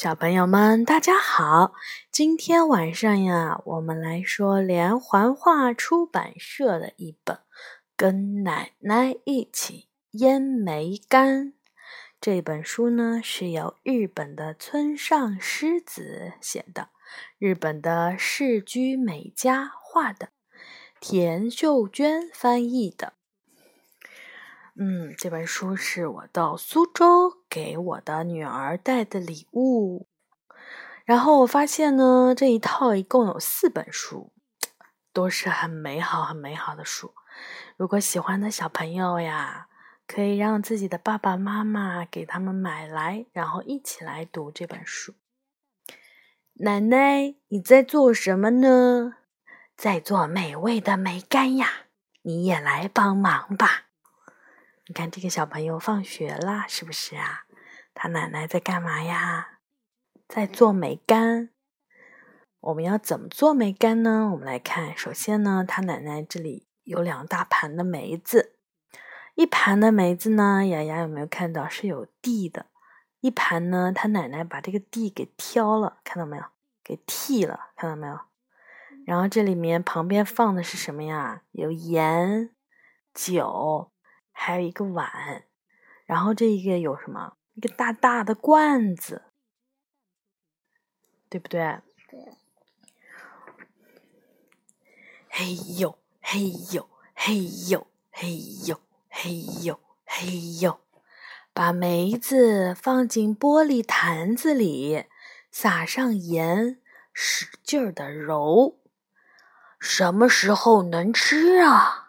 小朋友们，大家好！今天晚上呀，我们来说连环画出版社的一本《跟奶奶一起腌梅干》这本书呢，是由日本的村上狮子写的，日本的世居美家画的，田秀娟翻译的。嗯，这本书是我到苏州给我的女儿带的礼物。然后我发现呢，这一套一共有四本书，都是很美好、很美好的书。如果喜欢的小朋友呀，可以让自己的爸爸妈妈给他们买来，然后一起来读这本书。奶奶，你在做什么呢？在做美味的梅干呀！你也来帮忙吧。你看这个小朋友放学啦，是不是啊？他奶奶在干嘛呀？在做梅干。我们要怎么做梅干呢？我们来看，首先呢，他奶奶这里有两大盘的梅子，一盘的梅子呢，雅雅有没有看到是有蒂的？一盘呢，他奶奶把这个蒂给挑了，看到没有？给剃了，看到没有？然后这里面旁边放的是什么呀？有盐、酒。还有一个碗，然后这一个有什么？一个大大的罐子，对不对？对。嘿呦嘿呦嘿呦嘿呦嘿呦嘿呦，把梅子放进玻璃坛子里，撒上盐，使劲儿的揉。什么时候能吃啊？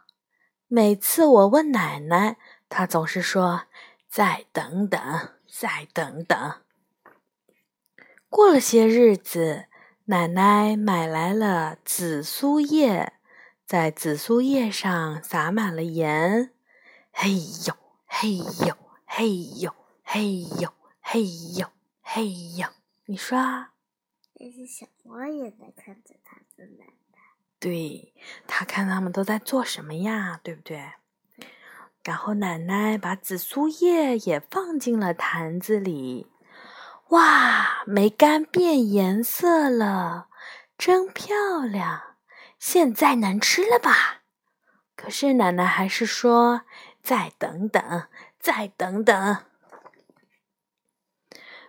每次我问奶奶，她总是说：“再等等，再等等。”过了些日子，奶奶买来了紫苏叶，在紫苏叶上撒满了盐。嘿呦，嘿呦，嘿呦，嘿呦，嘿呦，嘿呦，你说？但是小猫也在看着它的奶。对他看他们都在做什么呀，对不对？然后奶奶把紫苏叶也放进了坛子里，哇，梅干变颜色了，真漂亮！现在能吃了吧？可是奶奶还是说：“再等等，再等等。”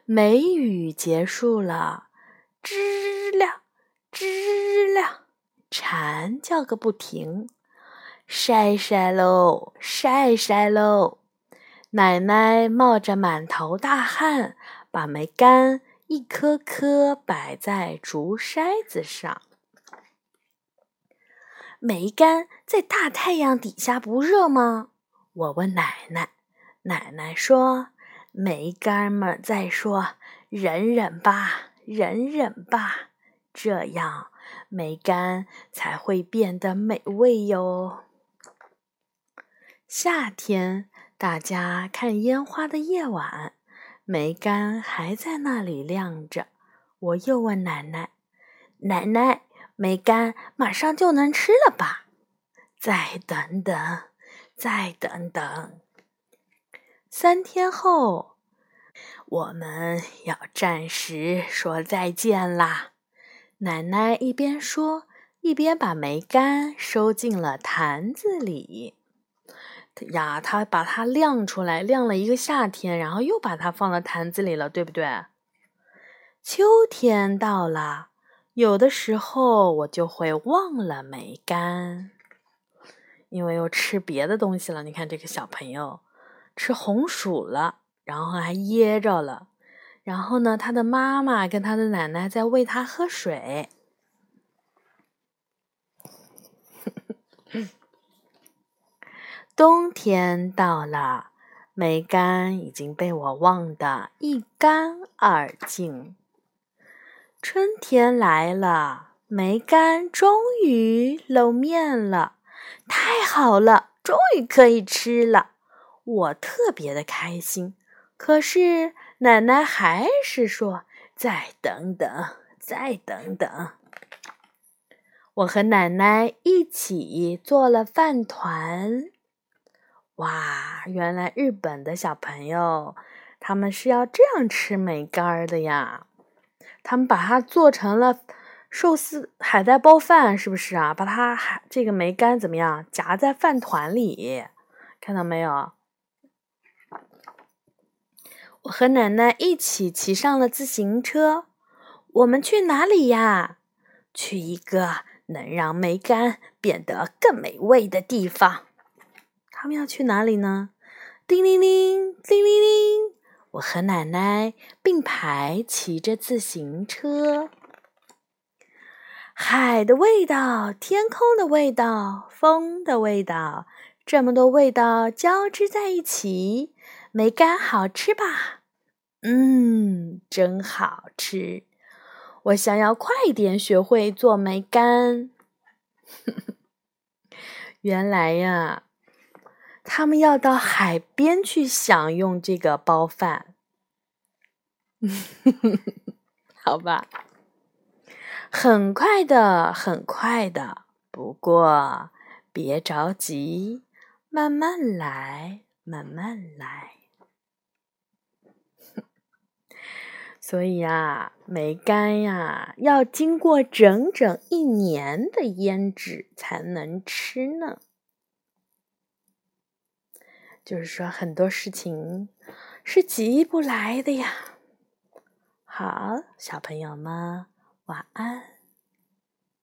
梅雨结束了，知了，知了。蝉叫个不停，晒晒喽，晒晒喽！奶奶冒着满头大汗，把梅干一颗颗摆在竹筛子上。梅干在大太阳底下不热吗？我问奶奶，奶奶说：“梅干们在说，忍忍吧，忍忍吧，这样。”梅干才会变得美味哟。夏天，大家看烟花的夜晚，梅干还在那里亮着。我又问奶奶：“奶奶，梅干马上就能吃了吧？”再等等，再等等。三天后，我们要暂时说再见啦。奶奶一边说，一边把梅干收进了坛子里。呀，她把它晾出来，晾了一个夏天，然后又把它放到坛子里了，对不对？秋天到了，有的时候我就会忘了梅干，因为又吃别的东西了。你看这个小朋友吃红薯了，然后还噎着了。然后呢，他的妈妈跟他的奶奶在喂他喝水。冬天到了，梅干已经被我忘得一干二净。春天来了，梅干终于露面了，太好了，终于可以吃了，我特别的开心。可是。奶奶还是说：“再等等，再等等。”我和奶奶一起做了饭团。哇，原来日本的小朋友他们是要这样吃梅干的呀！他们把它做成了寿司海带包饭，是不是啊？把它海这个梅干怎么样？夹在饭团里，看到没有？我和奶奶一起骑上了自行车，我们去哪里呀？去一个能让梅干变得更美味的地方。他们要去哪里呢？叮铃铃，叮铃铃！我和奶奶并排骑着自行车。海的味道，天空的味道，风的味道，这么多味道交织在一起，梅干好吃吧？嗯，真好吃。我想要快点学会做梅干。原来呀，他们要到海边去享用这个包饭。好吧，很快的，很快的。不过别着急，慢慢来，慢慢来。所以啊，梅干呀，要经过整整一年的腌制才能吃呢。就是说，很多事情是急不来的呀。好，小朋友们，晚安。